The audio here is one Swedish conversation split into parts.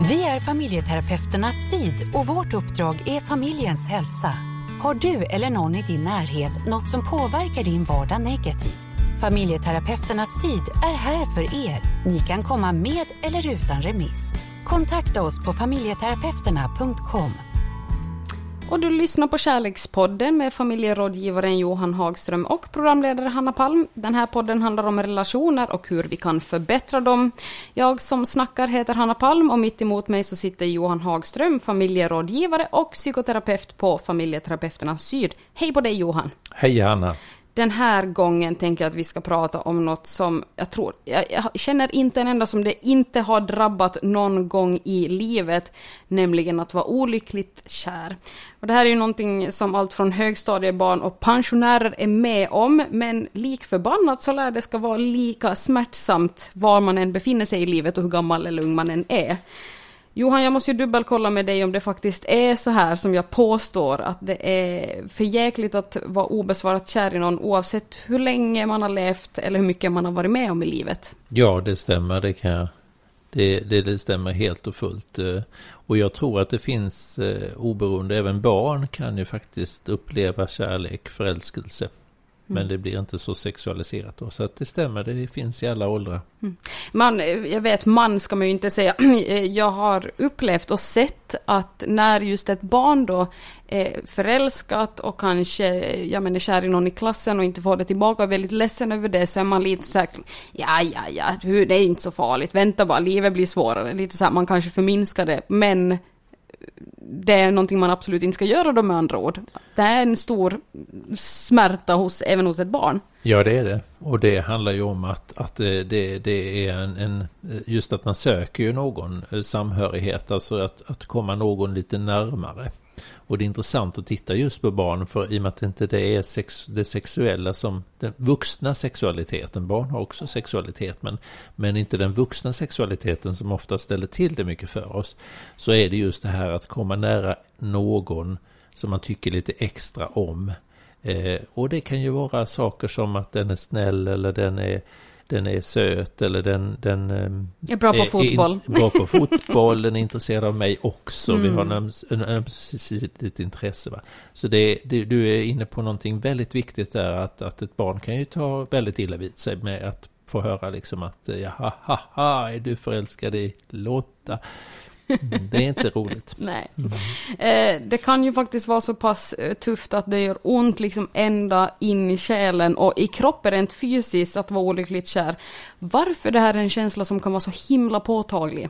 Vi är familjeterapeuterna Syd och vårt uppdrag är familjens hälsa. Har du eller någon i din närhet något som påverkar din vardag negativt? Familjeterapeuterna Syd är här för er. Ni kan komma med eller utan remiss. Kontakta oss på familjeterapeuterna.com. Och du lyssnar på Kärlekspodden med familjerådgivaren Johan Hagström och programledare Hanna Palm. Den här podden handlar om relationer och hur vi kan förbättra dem. Jag som snackar heter Hanna Palm och mitt emot mig så sitter Johan Hagström, familjerådgivare och psykoterapeut på Familjeterapeuterna Syd. Hej på dig Johan! Hej Hanna! Den här gången tänker jag att vi ska prata om något som jag tror, jag, jag, känner inte en enda som det inte har drabbat någon gång i livet, nämligen att vara olyckligt kär. Och det här är ju någonting som allt från högstadiebarn och pensionärer är med om, men lik förbannat så lär det ska vara lika smärtsamt var man än befinner sig i livet och hur gammal eller ung man än är. Johan, jag måste ju dubbelkolla med dig om det faktiskt är så här som jag påstår, att det är för jäkligt att vara obesvarat kär i någon oavsett hur länge man har levt eller hur mycket man har varit med om i livet. Ja, det stämmer, det kan jag. Det, det, det stämmer helt och fullt. Eh, och jag tror att det finns eh, oberoende, även barn kan ju faktiskt uppleva kärlek, förälskelse. Men mm. det blir inte så sexualiserat då. Så att det stämmer, det finns i alla åldrar. Mm. Man, jag vet, man ska man ju inte säga. Jag har upplevt och sett att när just ett barn då är förälskat och kanske jag menar, kär i någon i klassen och inte får det tillbaka och är väldigt ledsen över det så är man lite så här, ja, ja, ja, det är inte så farligt, vänta bara, livet blir svårare. Lite så här, man kanske förminskar det, men det är någonting man absolut inte ska göra då med andra ord. Det är en stor smärta hos, även hos ett barn. Ja, det är det. Och det handlar ju om att, att eh, det, det är en, en, eh, just att man söker ju någon eh, samhörighet, alltså att, att komma någon lite närmare. Och det är intressant att titta just på barn för i och med att det inte är sex, det sexuella som den vuxna sexualiteten, barn har också sexualitet men, men inte den vuxna sexualiteten som ofta ställer till det mycket för oss. Så är det just det här att komma nära någon som man tycker lite extra om. Eh, och det kan ju vara saker som att den är snäll eller den är den är söt eller den, den ehm, är bra på är, fotboll. Är bra på fotboll, den är intresserad av mig också. Mm. Vi har mm. en ömsesidigt intresse. Va? Så det, det, du är inne på någonting väldigt viktigt där, att, att ett barn kan ju ta väldigt illa vid sig med att få höra liksom att jaha, ha, ha, är du förälskad i Lotta? Mm, det är inte roligt. Nej. Mm. Eh, det kan ju faktiskt vara så pass eh, tufft att det gör ont liksom ända in i själen och i kroppen rent fysiskt att vara olyckligt kär. Varför det här är en känsla som kan vara så himla påtaglig?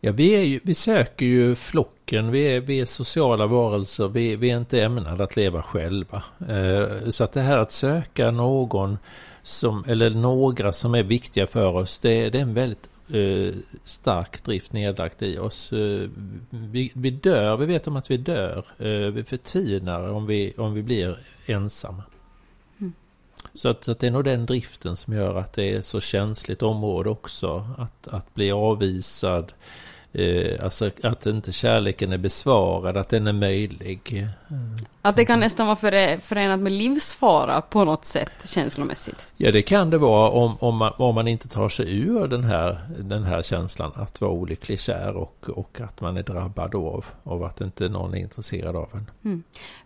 Ja, vi, är ju, vi söker ju flocken, vi är, vi är sociala varelser, vi, vi är inte ämnade att leva själva. Eh, så att det här att söka någon som, eller några som är viktiga för oss, det, det är en väldigt eh, stark drift nedlagt i oss. Eh, vi, vi, dör, vi vet om att vi dör. Eh, vi förtvinar om vi, om vi blir ensamma. Mm. Så, att, så att det är nog den driften som gör att det är så känsligt område också. Att, att bli avvisad, Eh, alltså att inte kärleken är besvarad, att den är möjlig. Att det kan nästan vara förenat med livsfara på något sätt känslomässigt? Ja, det kan det vara om, om, man, om man inte tar sig ur den här, den här känslan att vara olycklig kär och, och att man är drabbad av, av att inte någon är intresserad av en. Mm.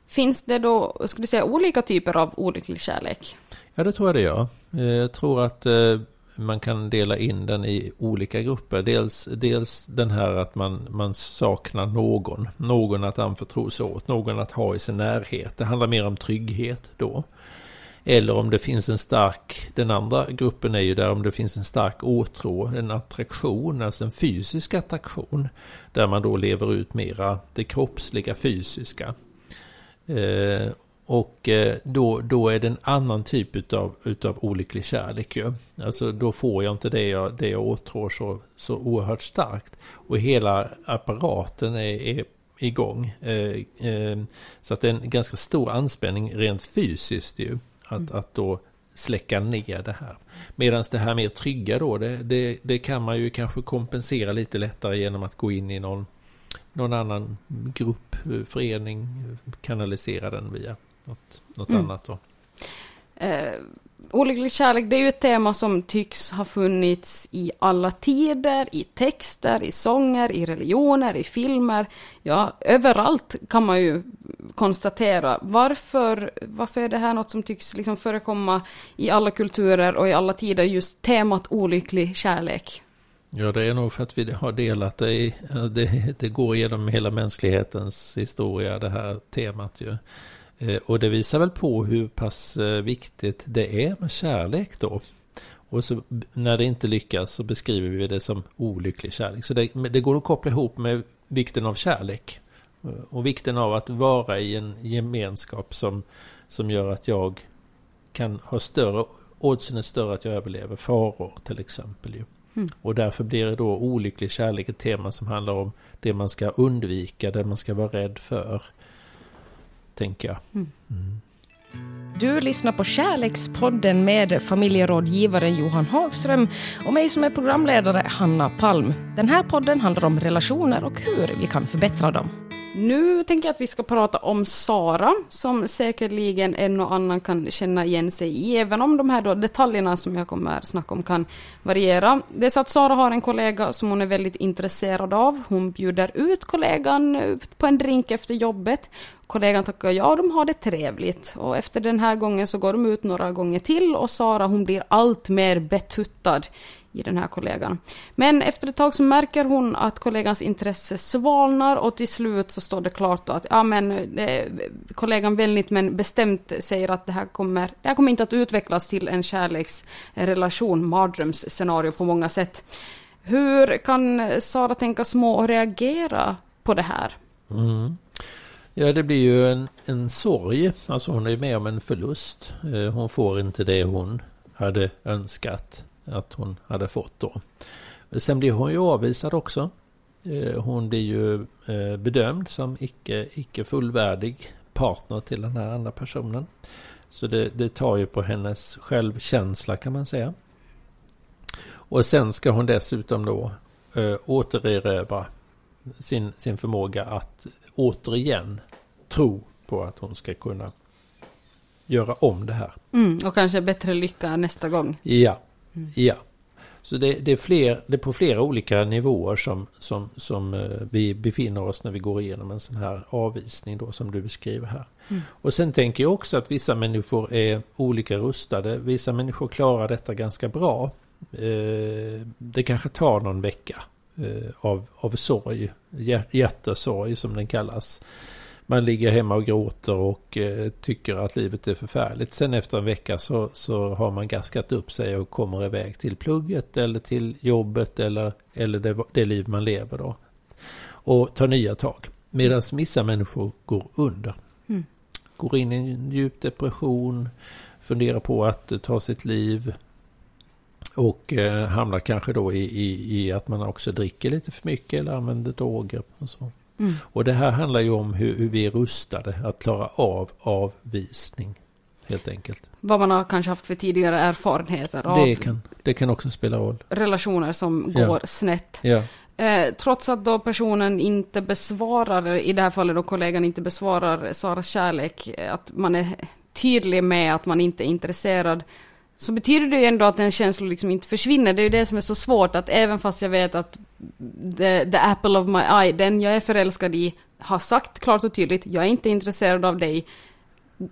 Finns det då, skulle du säga, olika typer av olycklig kärlek? Ja, det tror jag det gör. Eh, jag tror att eh, man kan dela in den i olika grupper. Dels, dels den här att man, man saknar någon, någon att anförtro sig åt, någon att ha i sin närhet. Det handlar mer om trygghet då. Eller om det finns en stark, den andra gruppen är ju där om det finns en stark åtrå, en attraktion, alltså en fysisk attraktion. Där man då lever ut mera det kroppsliga, fysiska. Eh, och eh, då, då är det en annan typ utav, utav olycklig kärlek ju. Alltså då får jag inte det jag, det jag åtrår så, så oerhört starkt. Och hela apparaten är, är igång. Eh, eh, så att det är en ganska stor anspänning rent fysiskt ju. Att, mm. att då släcka ner det här. Medan det här mer trygga då, det, det, det, kan man ju kanske kompensera lite lättare genom att gå in i någon, någon annan grupp, förening, kanalisera den via något, något mm. annat då. Eh, Olycklig kärlek, det är ju ett tema som tycks ha funnits i alla tider, i texter, i sånger, i religioner, i filmer. Ja, överallt kan man ju konstatera. Varför, varför är det här något som tycks liksom förekomma i alla kulturer och i alla tider, just temat olycklig kärlek? Ja, det är nog för att vi har delat det i, det, det går genom hela mänsklighetens historia, det här temat ju. Eh, och det visar väl på hur pass eh, viktigt det är med kärlek då. Och så, när det inte lyckas så beskriver vi det som olycklig kärlek. Så det, det går att koppla ihop med vikten av kärlek. Eh, och vikten av att vara i en gemenskap som, som gör att jag kan ha större, oddsen är större att jag överlever faror till exempel. Ju. Mm. Och därför blir det då olycklig kärlek ett tema som handlar om det man ska undvika, det man ska vara rädd för tänker jag. Mm. Mm. Du lyssnar på Kärlekspodden med familjerådgivaren Johan Hagström och mig som är programledare Hanna Palm. Den här podden handlar om relationer och hur vi kan förbättra dem. Nu tänker jag att vi ska prata om Sara, som säkerligen en och annan kan känna igen sig i, även om de här då detaljerna som jag kommer snacka om kan variera. Det är så att Sara har en kollega som hon är väldigt intresserad av. Hon bjuder ut kollegan eh, på en drink efter jobbet. Kollegan tackar ja, de har det trevligt. Och efter den här gången så går de ut några gånger till och Sara hon blir allt mer betuttad i den här kollegan. Men efter ett tag så märker hon att kollegans intresse svalnar och till slut så står det klart då att ja, men, det, kollegan väldigt men bestämt säger att det här, kommer, det här kommer inte att utvecklas till en kärleksrelation, mardrömsscenario på många sätt. Hur kan Sara tänka små och reagera på det här? Mm. Ja, det blir ju en, en sorg. Alltså hon är med om en förlust. Eh, hon får inte det hon hade önskat att hon hade fått då. Sen blir hon ju avvisad också. Eh, hon blir ju eh, bedömd som icke, icke fullvärdig partner till den här andra personen. Så det, det tar ju på hennes självkänsla kan man säga. Och sen ska hon dessutom då äh, återerövra sin, sin förmåga att återigen tro på att hon ska kunna göra om det här. Mm, och kanske bättre lycka nästa gång. Ja, Mm. Ja. Så det, det, är fler, det är på flera olika nivåer som, som, som eh, vi befinner oss när vi går igenom en sån här avvisning då som du beskriver här. Mm. Och sen tänker jag också att vissa människor är olika rustade. Vissa människor klarar detta ganska bra. Eh, det kanske tar någon vecka eh, av, av sorg, hjärtesorg som den kallas man ligger hemma och gråter och eh, tycker att livet är förfärligt. Sen efter en vecka så, så har man gaskat upp sig och kommer iväg till plugget eller till jobbet eller, eller det, det liv man lever då. Och tar nya tag. Medan vissa människor går under. Mm. Går in i en djup depression, funderar på att ta sitt liv. Och eh, hamnar kanske då i, i, i, att man också dricker lite för mycket eller använder droger. Och så. Mm. Och det här handlar ju om hur, hur, vi är rustade att klara av avvisning. Helt enkelt. Vad man har kanske haft för tidigare erfarenheter av det kan, det kan också spela roll. relationer som går ja. snett. Ja. Eh, trots att då personen inte besvarar, i det här fallet då kollegan inte besvarar Saras kärlek, att man är tydlig med att man inte är intresserad, så betyder det ju ändå att en känsla liksom inte försvinner. Det är ju det som är så svårt, att även fast jag vet att the, the apple of my eye, den jag är förälskad i, har sagt klart och tydligt, jag är inte intresserad av dig.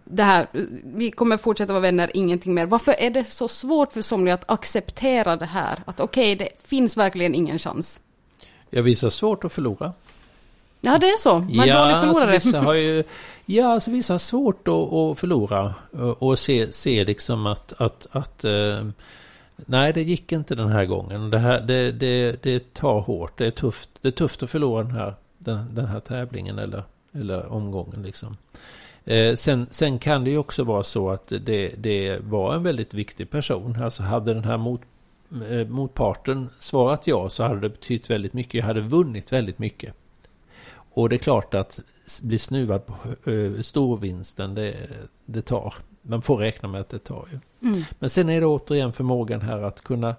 Det här, vi kommer fortsätta vara vänner, ingenting mer. Varför är det så svårt för somliga att acceptera det här? Att okej, okay, det finns verkligen ingen chans. Ja, visar svårt att förlora. Ja, det är så. Man ja, dålig förlorare. Alltså, vissa har ju, ja, alltså vissa har svårt att, att förlora och, se, se liksom att, att, att eh, nej, det gick inte den här gången. Det, här, det, det, det tar hårt. Det är tufft, det är tufft att förlora den här, den, den här tävlingen eller, eller omgången. Liksom. Eh, sen, sen kan det ju också vara så att det, det var en väldigt viktig person. Alltså hade den här mot, eh, motparten svarat ja så hade det betytt väldigt mycket. Jag hade vunnit väldigt mycket. Och det är klart att bli snuvad på storvinsten, det, det tar. Man får räkna med att det tar ju. Mm. Men sen är det återigen förmågan här att kunna,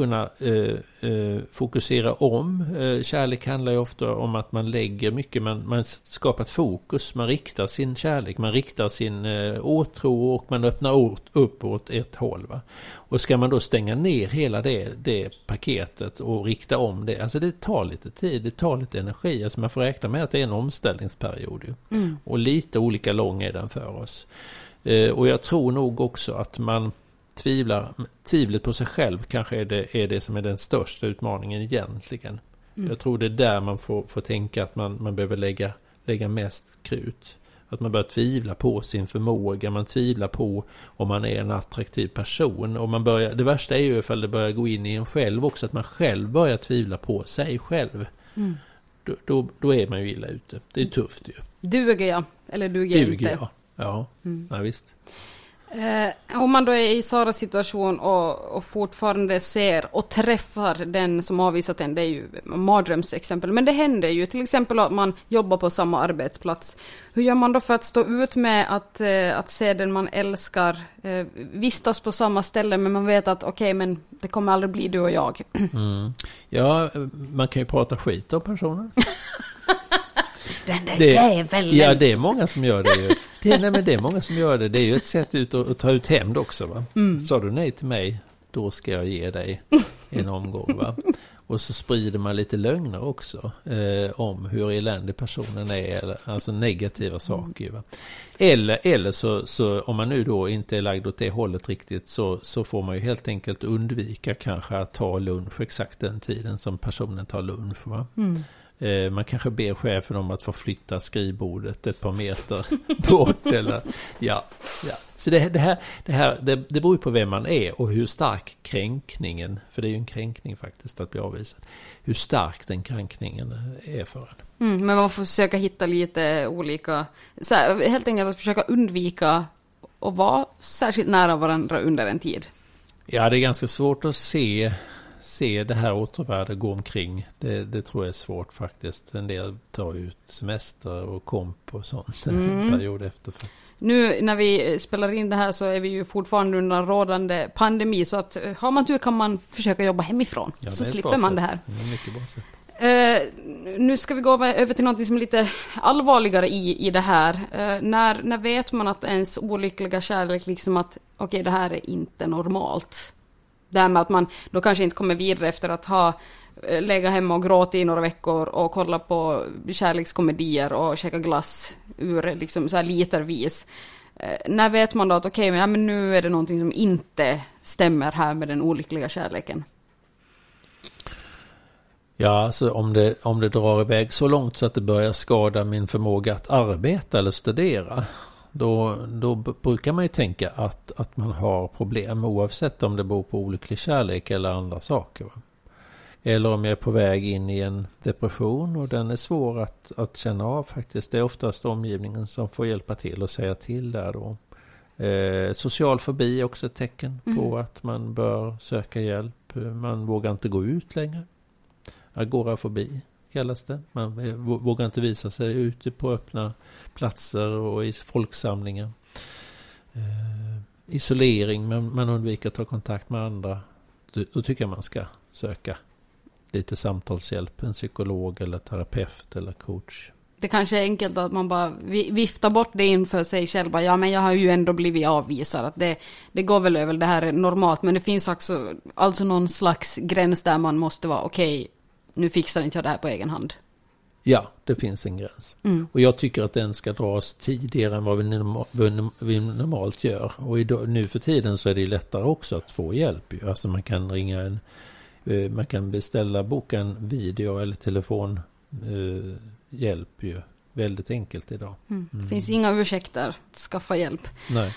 kunna eh, eh, fokusera om. Eh, kärlek handlar ju ofta om att man lägger mycket, man, man skapar ett fokus, man riktar sin kärlek, man riktar sin eh, åtrå och man öppnar åt, upp åt ett håll. Va? Och ska man då stänga ner hela det, det paketet och rikta om det, alltså det tar lite tid, det tar lite energi. Alltså man får räkna med att det är en omställningsperiod. Mm. Och lite olika lång är den för oss. Och jag tror nog också att man tvivlar, tvivlet på sig själv kanske är det, är det som är den största utmaningen egentligen. Mm. Jag tror det är där man får, får tänka att man, man behöver lägga, lägga mest krut. Att man börjar tvivla på sin förmåga, man tvivlar på om man är en attraktiv person. Och man börjar, det värsta är ju ifall det börjar gå in i en själv också, att man själv börjar tvivla på sig själv. Mm. Då, då, då, är man ju illa ute. Det är tufft ju. Duger jag? Eller duger jag inte? Jag. Ja, mm. ja visst. Eh, om man då är i Saras situation och, och, fortfarande ser och träffar den som avvisat en, det är ju mardrömsexempel, men det händer ju till exempel att man jobbar på samma arbetsplats. Hur gör man då för att stå ut med att, eh, att se den man älskar eh, vistas på samma ställe, men man vet att okej, okay, men det kommer aldrig bli du och jag. Mm. Ja, man kan ju prata skit om personen. Den där det, jäveln. Ja, det är många som gör det ju. Det, nej, men det är många som gör det. Det är ju ett sätt ut att, att ta ut hämnd också. Va? Mm. Sa du nej till mig, då ska jag ge dig en omgång. Va? Och så sprider man lite lögner också eh, om hur eländig personen är, alltså negativa saker. Va? Eller, eller så, så om man nu då inte är lagd åt det hållet riktigt så, så får man ju helt enkelt undvika kanske att ta lunch exakt den tiden som personen tar lunch. Va? Mm. Eh, man kanske ber chefen om att få flytta skrivbordet ett par meter bort. Eller, ja, ja. Så det, det, här, det, här det, det beror på vem man är och hur stark kränkningen, för det är ju en kränkning faktiskt att bli avvisad, hur stark den kränkningen är för en. Mm, men man får försöka hitta lite olika, så här, helt enkelt att försöka undvika att vara särskilt nära varandra under en tid. Ja, det är ganska svårt att se se det här återvärde gå omkring. Det, det, tror jag är svårt faktiskt. En del tar ut semester och komp och sånt mm. en period efter. Nu när vi spelar in det här så är vi ju fortfarande under rådande pandemi så att eh, har man tur kan man försöka jobba hemifrån. Ja, så slipper man sätt. det här. Det mycket bra sätt. Uh, nu ska vi gå över till något som är lite allvarligare i, i det här. Uh, när, när vet man att ens olyckliga kärlek liksom att okej, okay, det här är inte normalt? Det här med att man då kanske inte kommer vidare efter att ha eh, lägga legat hemma och gråtit i några veckor och kolla på kärlekskomedier och käka glass ur liksom så här litervis. Eh, när vet man då att okej, okay, men, nu är det någonting som inte stämmer här med den olyckliga kärleken? Ja, alltså om det, om det drar iväg så långt så att det börjar skada min förmåga att arbeta eller studera, då, då brukar man ju tänka att, att man har problem oavsett om det beror på olycklig kärlek eller andra saker. Va? Eller om jag är på väg in i en depression och den är svår att, att känna av faktiskt. Det är oftast omgivningen som får hjälpa till och säga till där då. Eh, social fobi är också ett tecken mm. på att man bör söka hjälp. Man vågar inte gå ut längre. Agorafobi kallas det. Man vågar inte visa sig ute på öppna platser och i folksamlingar. Eh, isolering, men man undviker att ta kontakt med andra. Då, då, tycker jag man ska söka lite samtalshjälp, en psykolog eller terapeut eller coach. Det kanske är enkelt att man bara viftar bort det inför sig själv. Ja, men jag har ju ändå blivit avvisad. Att det, det går väl över, det här är normalt. Men det finns också alltså någon slags gräns där man måste vara okej, okay, nu fixar inte jag det här på egen hand. Ja, det finns en gräns. Mm. Och jag tycker att den ska dras tidigare än vad vi, normalt gör. Och idag, nu för tiden så är det lättare också att få hjälp. Alltså man kan ringa en, eh, man kan beställa, boka en video eller telefonhjälp eh, ju. Väldigt enkelt idag. Mm. Det mm. finns inga ursäkter att skaffa hjälp. Nej.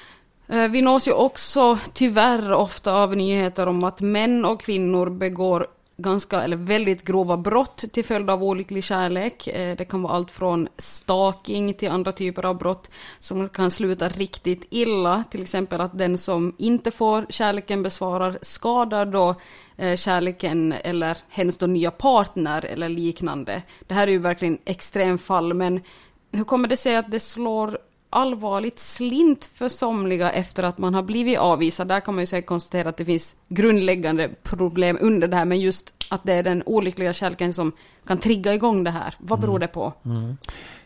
Eh, vi nås ju också tyvärr ofta av nyheter om att män och kvinnor begår ganska, eller väldigt grova brott till följd av olycklig kärlek. Eh, det kan vara allt från stalking till andra typer av brott som kan sluta riktigt illa. Till exempel att den som inte får kärleken besvarar skadar då eh, kärleken eller hens då nya partner eller liknande. Det här är ju verkligen extremfall, men hur kommer det sig att det slår allvarligt slint för somliga efter att man har blivit avvisad. Där kan man ju säkert konstatera att det finns grundläggande problem under det här, men just att det är den olyckliga kärleken som kan trigga igång det här. Vad beror det på? Mm.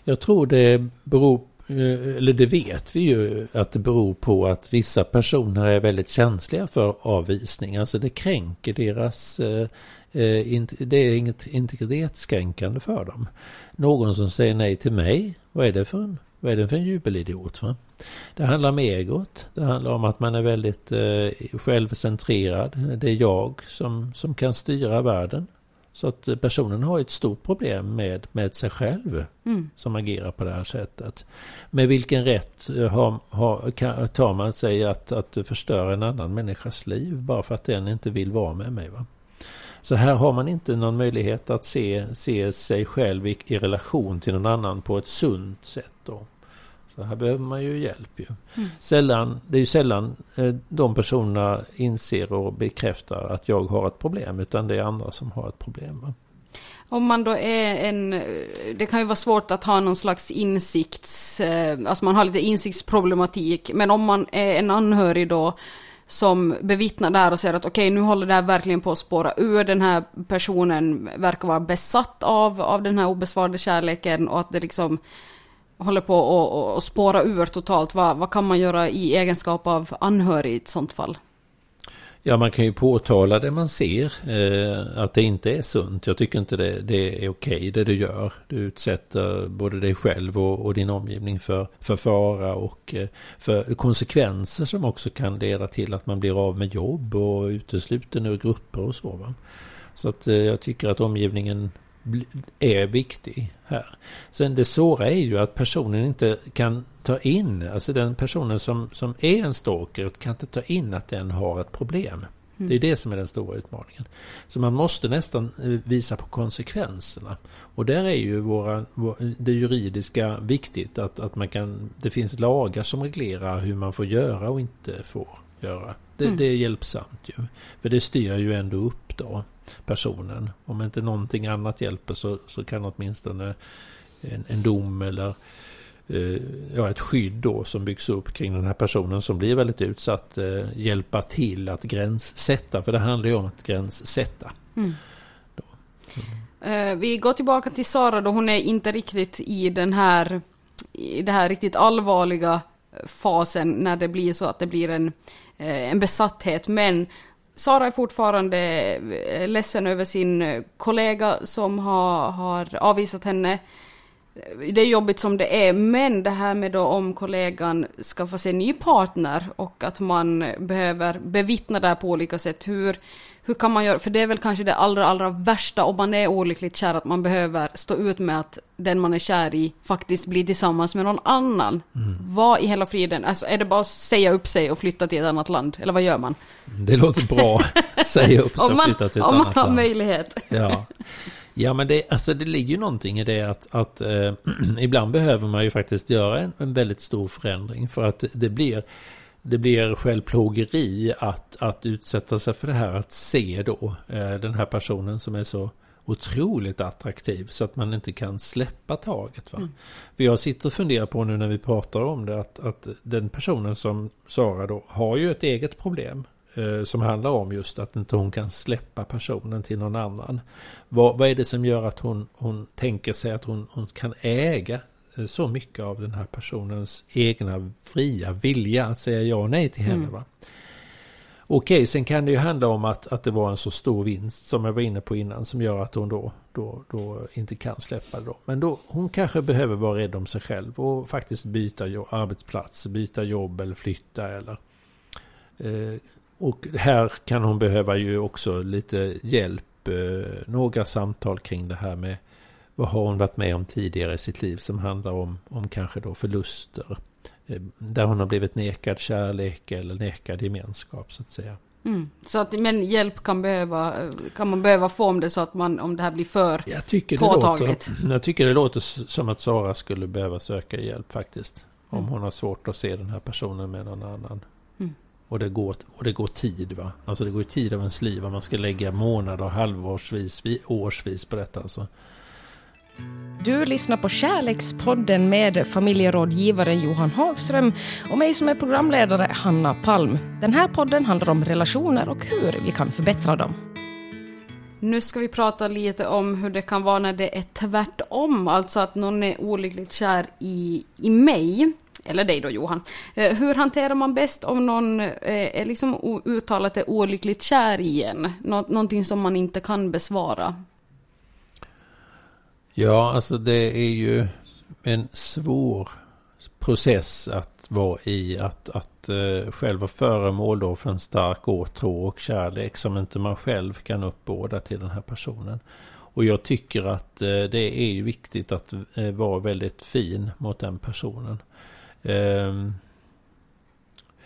Jag tror det beror eh, eller det vet vi ju att det beror på att vissa personer är väldigt känsliga för avvisning. Alltså det kränker deras eh, Eh, det är inget integritetskränkande för dem. Någon som säger nej till mig, vad är det för en, vad är det för en jubelidiot? Va? Det handlar om egot. Det handlar om att man är väldigt eh, självcentrerad. Det är jag som, som kan styra världen. Så att personen har ett stort problem med, med sig själv mm. som agerar på det här sättet. Med vilken rätt har, har, kan, tar man sig att, att förstöra en annan människas liv bara för att den inte vill vara med mig? Va? Så här har man inte någon möjlighet att se, se sig själv i, i relation till någon annan på ett sunt sätt. Då. Så här behöver man ju hjälp. Ju. Mm. Sällan, det är ju sällan eh, de personerna inser och bekräftar att jag har ett problem, utan det är andra som har ett problem. Om man då är en, det kan ju vara svårt att ha någon slags insikts, eh, alltså man har lite insiktsproblematik, men om man är en anhörig då som bevittnar det här och ser att okej, okay, nu håller det här verkligen på att spåra ur. Den här personen verkar vara besatt av, av den här obesvarade kärleken och att det liksom håller på att spåra ur totalt. Vad, vad kan man göra i egenskap av anhörig i ett sånt fall? Ja, man kan ju påtala det man ser, eh, att det inte är sunt. Jag tycker inte det, det är okej det du gör. Du utsätter både dig själv och, och din omgivning för, för fara och eh, för konsekvenser som också kan leda till att man blir av med jobb och utesluten ur grupper och så. Va? Så att eh, jag tycker att omgivningen är viktig här. Sen det svåra är ju att personen inte kan ta in, alltså den personen som, som är en stalker kan inte ta in att den har ett problem. Mm. Det är det som är den stora utmaningen. Så man måste nästan eh, visa på konsekvenserna. Och där är ju våra, det juridiska viktigt att, att man kan, det finns lagar som reglerar hur man får göra och inte får göra. Det, mm. det är hjälpsamt ju. För det styr ju ändå upp då personen. Om inte någonting annat hjälper så, så kan åtminstone en, en dom eller eh, ja, ett skydd då som byggs upp kring den här personen som blir väldigt utsatt eh, hjälpa till att gränssätta. För det handlar ju om att gränssätta. Mm. Mm. Vi går tillbaka till Sara då hon är inte riktigt i den här i det här riktigt allvarliga fasen när det blir så att det blir en, en besatthet. Men Sara är fortfarande eh, ledsen över sin eh, kollega som har, har avvisat henne. Det är jobbigt som det är, men det här med då om kollegan skaffar sig en ny partner och att man behöver bevittna det här på olika sätt. Hur, hur kan man göra? För det är väl kanske det allra, allra värsta om man är olyckligt kär, att man behöver stå ut med att den man är kär i faktiskt blir tillsammans med någon annan. Mm. Vad i hela friden? Alltså är det bara att säga upp sig och flytta till ett annat land? Eller vad gör man? Det låter bra. säga upp sig och flytta till ett annat land. Om man har möjlighet. Ja. Ja, men det, alltså det ligger ju någonting i det att, att eh, ibland behöver man ju faktiskt göra en, en väldigt stor förändring för att det blir det blir självplågeri att, att utsätta sig för det här, att se då eh, den här personen som är så otroligt attraktiv så att man inte kan släppa taget. Va? Mm. För jag sitter och funderar på nu när vi pratar om det att, att den personen som Sara då har ju ett eget problem eh, som handlar om just att inte hon kan släppa personen till någon annan. Vad, vad är det som gör att hon, hon tänker sig att hon, hon kan äga så mycket av den här personens egna fria vilja att säga ja och nej till henne. Mm. Va? Okej, sen kan det ju handla om att, att det var en så stor vinst som jag var inne på innan som gör att hon då, då, då inte kan släppa det. Då. Men då, hon kanske behöver vara rädd om sig själv och faktiskt byta arbetsplats, byta jobb eller flytta eller eh, och här kan hon behöva ju också lite hjälp, eh, några samtal kring det här med vad har hon varit med om tidigare i sitt liv som handlar om, om kanske då förluster. Eh, där hon har blivit nekad kärlek eller nekad gemenskap så att säga. Mm. Så att, men hjälp kan, behöva, kan man behöva få om det så att man, om det här blir för jag tycker påtagligt? låter, jag tycker det låter som att Sara skulle behöva söka hjälp faktiskt. Om mm. hon har svårt att se den här personen med någon annan. Mm. Och, det går, och det går tid va? Alltså det går tid av ens liv. Man ska lägga månader, halvårsvis, årsvis på detta. Alltså. Du lyssnar på Kärlekspodden med familjerådgivaren Johan Hagström och mig som är programledare Hanna Palm. Den här podden handlar om relationer och hur vi kan förbättra dem. Nu ska vi prata lite om hur det kan vara när det är tvärtom, alltså att någon är olyckligt kär i, i mig. Eller dig då Johan. Eh, hur hanterar man bäst om någon eh, är liksom uttalat är olyckligt kär i en? Nå någonting som man inte kan besvara. Ja, alltså det är ju en svår process att vara i. Att, att uh, själv vara föremål då för en stark åtrå och kärlek som inte man själv kan uppbåda till den här personen. Och jag tycker att uh, det är viktigt att uh, vara väldigt fin mot den personen. Um,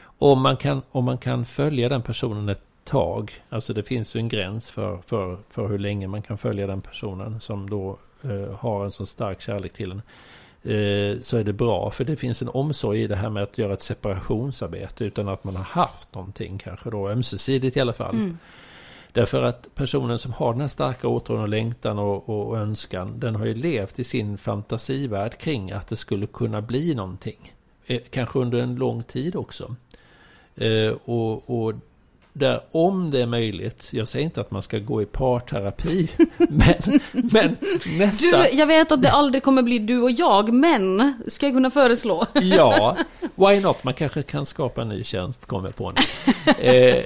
om, man kan, om man kan följa den personen ett tag, alltså det finns ju en gräns för, för, för hur länge man kan följa den personen som då har en så stark kärlek till en eh, så är det bra. För det finns en omsorg i det här med att göra ett separationsarbete utan att man har haft någonting kanske då ömsesidigt i alla fall. Mm. Därför att personen som har den här starka åtrån och längtan och, och, önskan den har ju levt i sin fantasivärld kring att det skulle kunna bli någonting. Eh, kanske under en lång tid också. och, och där om det är möjligt, jag säger inte att man ska gå i parterapi, men, men nästa... Du, jag vet att det aldrig kommer bli du och jag, men ska jag kunna föreslå? ja, why not? Man kanske kan skapa en ny tjänst, kommer jag på nu. Eh,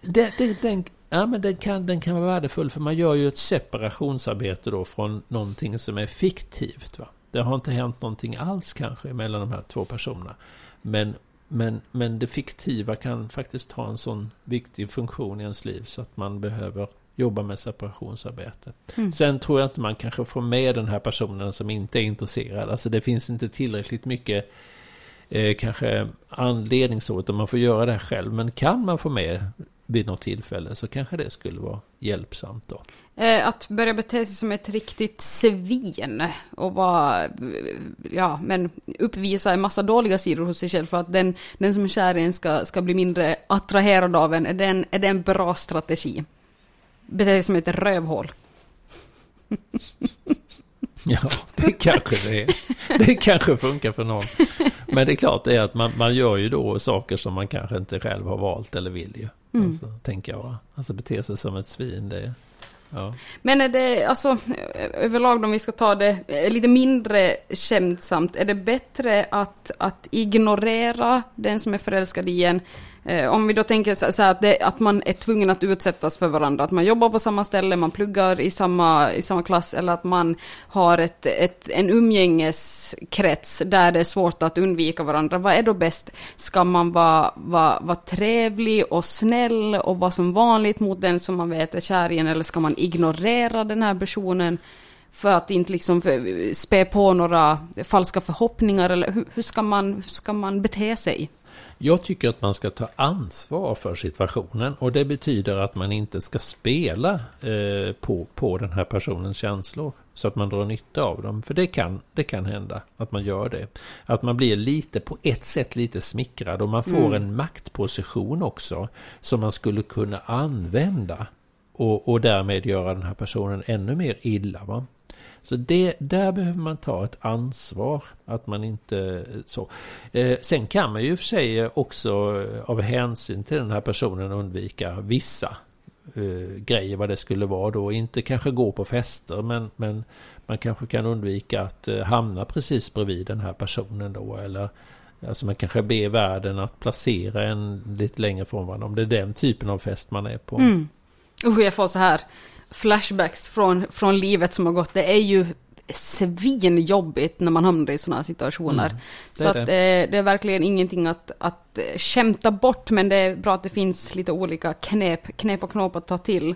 det, det, den, ja, men den, kan, den kan vara värdefull, för man gör ju ett separationsarbete då från någonting som är fiktivt. Va? Det har inte hänt någonting alls kanske mellan de här två personerna. Men men, men det fiktiva kan faktiskt ha en sån viktig funktion i ens liv så att man behöver jobba med separationsarbete. Mm. Sen tror jag inte man kanske får med den här personen som inte är intresserad. Alltså det finns inte tillräckligt mycket eh, kanske anledning så, utan man får göra det själv. Men kan man få med vid något tillfälle så kanske det skulle vara hjälpsamt då. Eh, att börja bete sig som ett riktigt svin och vara, ja, men uppvisa en massa dåliga sidor hos sig själv för att den, den som är kär i en ska, ska bli mindre attraherad av en, är det en, är det en bra strategi? Bete sig som ett rövhål. Ja, det kanske det är. Det kanske funkar för någon. Men det är klart det är att man, man gör ju då saker som man kanske inte själv har valt eller vill ju. Mm. Alltså, tänker jag. Alltså bete sig som ett svin. Det, ja. Men är det, alltså överlag om vi ska ta det lite mindre skämtsamt, är det bättre att, att ignorera den som är förälskad i en Eh, Eh, om vi då tänker så, så att, det, att man är tvungen att utsättas för varandra, att man jobbar på samma ställe, man pluggar i samma, i samma klass, eller att man har ett, ett, en umgängeskrets där det är svårt att undvika varandra. Vad är då bäst? Ska man vara, vara, vara trevlig och snäll och vara som vanligt mot den som man vet är kär i en, eller ska man ignorera den här personen? för att inte liksom spä på några falska förhoppningar eller hur, ska man, hur ska man bete sig? Jag tycker att man ska ta ansvar för situationen och det betyder att man inte ska spela eh, på, på den här personens känslor så att man drar nytta av dem. För det kan, det kan hända att man gör det. Att man blir lite, på ett sätt lite smickrad och man får mm. en maktposition också som man skulle kunna använda och, och därmed göra den här personen ännu mer illa. Va? Så det, där behöver man ta ett ansvar. Att man inte eh, så. Eh, sen kan man ju för sig eh, också eh, av hänsyn till den här personen undvika vissa eh, grejer vad det skulle vara då. Inte kanske gå på fester men, men man kanske kan undvika att eh, hamna precis bredvid den här personen då. Eller Alltså man kanske ber världen att placera en lite längre från varandra om det är den typen av fest man är på. Mm. Usch, jag får så här flashbacks från, från livet som har gått. Det är ju svinjobbigt när man hamnar i sådana här situationer. Mm, så att det. det är verkligen ingenting att, att skämta bort, men det är bra att det finns lite olika knep, knep och knop att ta till.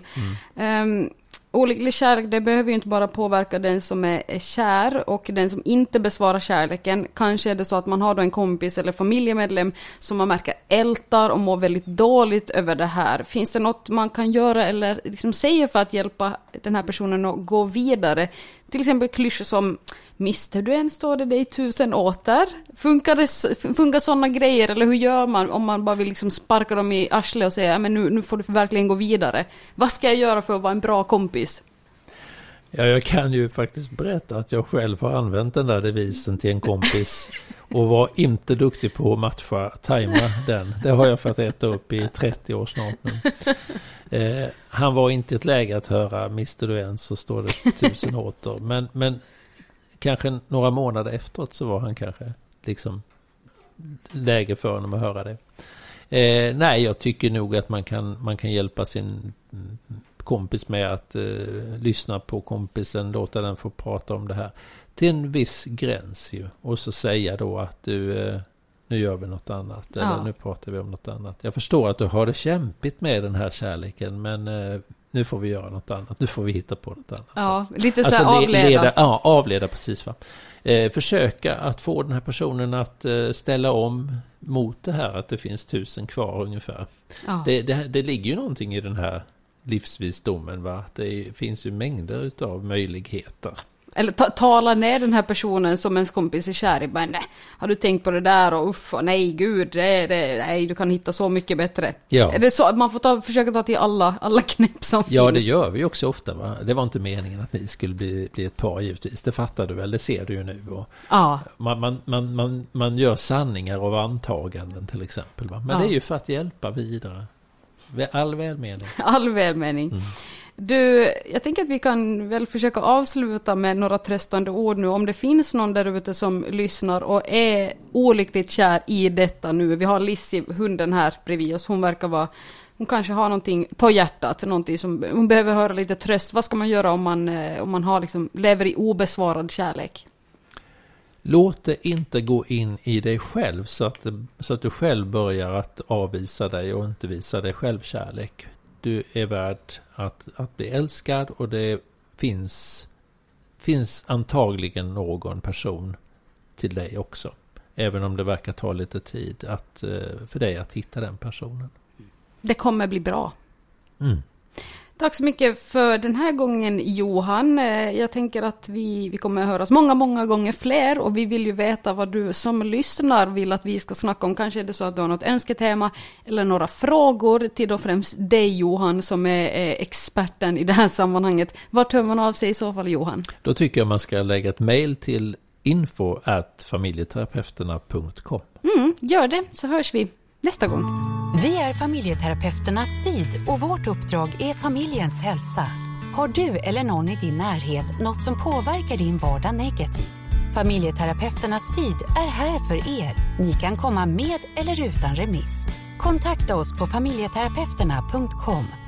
Mm. Um, Olycklig kärlek, det behöver ju inte bara påverka den som är, är kär och den som inte besvarar kärleken. Kanske är det så att man har då en kompis eller familjemedlem som man märker ältar och mår väldigt dåligt över det här. Finns det något man kan göra eller liksom säga för att hjälpa den här personen att gå vidare? Till exempel klyschor som Mister du en står det dig tusen åter? Funkar, det, funkar sådana grejer eller hur gör man om man bara vill liksom sparka dem i arslet och säga men nu, nu får du verkligen gå vidare? Vad ska jag göra för att vara en bra kompis? Ja, jag kan ju faktiskt berätta att jag själv har använt den där devisen till en kompis och var inte duktig på att matcha, tajma den. Det har jag fått äta upp i 30 år snart nu. Eh, han var inte i ett läge att höra Mr. Du ens så står det tusen åter. Men, men kanske några månader efteråt så var han kanske liksom läge för honom att höra det. Eh, nej, jag tycker nog att man kan, man kan hjälpa sin kompis med att eh, lyssna på kompisen, låta den få prata om det här. Till en viss gräns ju. Och så säga då att du, eh, nu gör vi något annat. Ja. Eller nu pratar vi om något annat. Jag förstår att du har det kämpigt med den här kärleken. Men eh, nu får vi göra något annat. Nu får vi hitta på något annat. Ja, lite så alltså, avleda. Leda, ja, avleda precis. Va? Eh, försöka att få den här personen att eh, ställa om mot det här att det finns tusen kvar ungefär. Ja. Det, det, det ligger ju någonting i den här livsvisdomen. Va? Det finns ju mängder av möjligheter. Eller ta, tala ner den här personen som ens kompis är kär i. nej, har du tänkt på det där och uff, och nej gud, det, det, nej, du kan hitta så mycket bättre. Ja. Är det så, man får ta, försöka ta till alla, alla knäpp som ja, finns. Ja, det gör vi också ofta. Va? Det var inte meningen att ni skulle bli, bli ett par givetvis. Det fattar du väl, det ser du ju nu. Och ja. man, man, man, man, man gör sanningar av antaganden till exempel. Va? Men ja. det är ju för att hjälpa vidare. All välmening. All välmening. Mm. Du, jag tänker att vi kan väl försöka avsluta med några tröstande ord nu. Om det finns någon där ute som lyssnar och är olyckligt kär i detta nu. Vi har Lissi, hunden här bredvid oss. Hon verkar vara hon kanske har någonting på hjärtat, någonting som hon behöver höra lite tröst. Vad ska man göra om man, eh, om man har liksom, lever i obesvarad kärlek? Låt det inte gå in i dig själv så att, så att du själv börjar att avvisa dig och inte visa dig självkärlek. Du är värd att, att bli älskad och det finns, finns antagligen någon person till dig också. Även om det verkar ta lite tid att, eh, för dig att hitta den personen. Det kommer bli bra. Mm. Tack så mycket för den här gången Johan. Eh, jag tänker att vi, vi kommer att höras många, många gånger fler och vi vill ju veta vad du som lyssnar vill att vi ska snacka om. Kanske är det så att du har något önsketema eller några frågor till då främst dig Johan som är, experten i det här sammanhanget. Vart hör man av sig i så fall Johan? Då tycker jag man ska lägga ett mail till info familjeterapeuterna.com. Mm, gör det så hörs vi nästa gång. Vi är familjeterapeuterna Syd och vårt uppdrag är familjens hälsa. Har du eller någon i din närhet något som påverkar din vardag negativt? Familjeterapeuterna Syd är här för er. Ni kan komma med eller utan remiss. Kontakta oss på familjeterapeuterna.com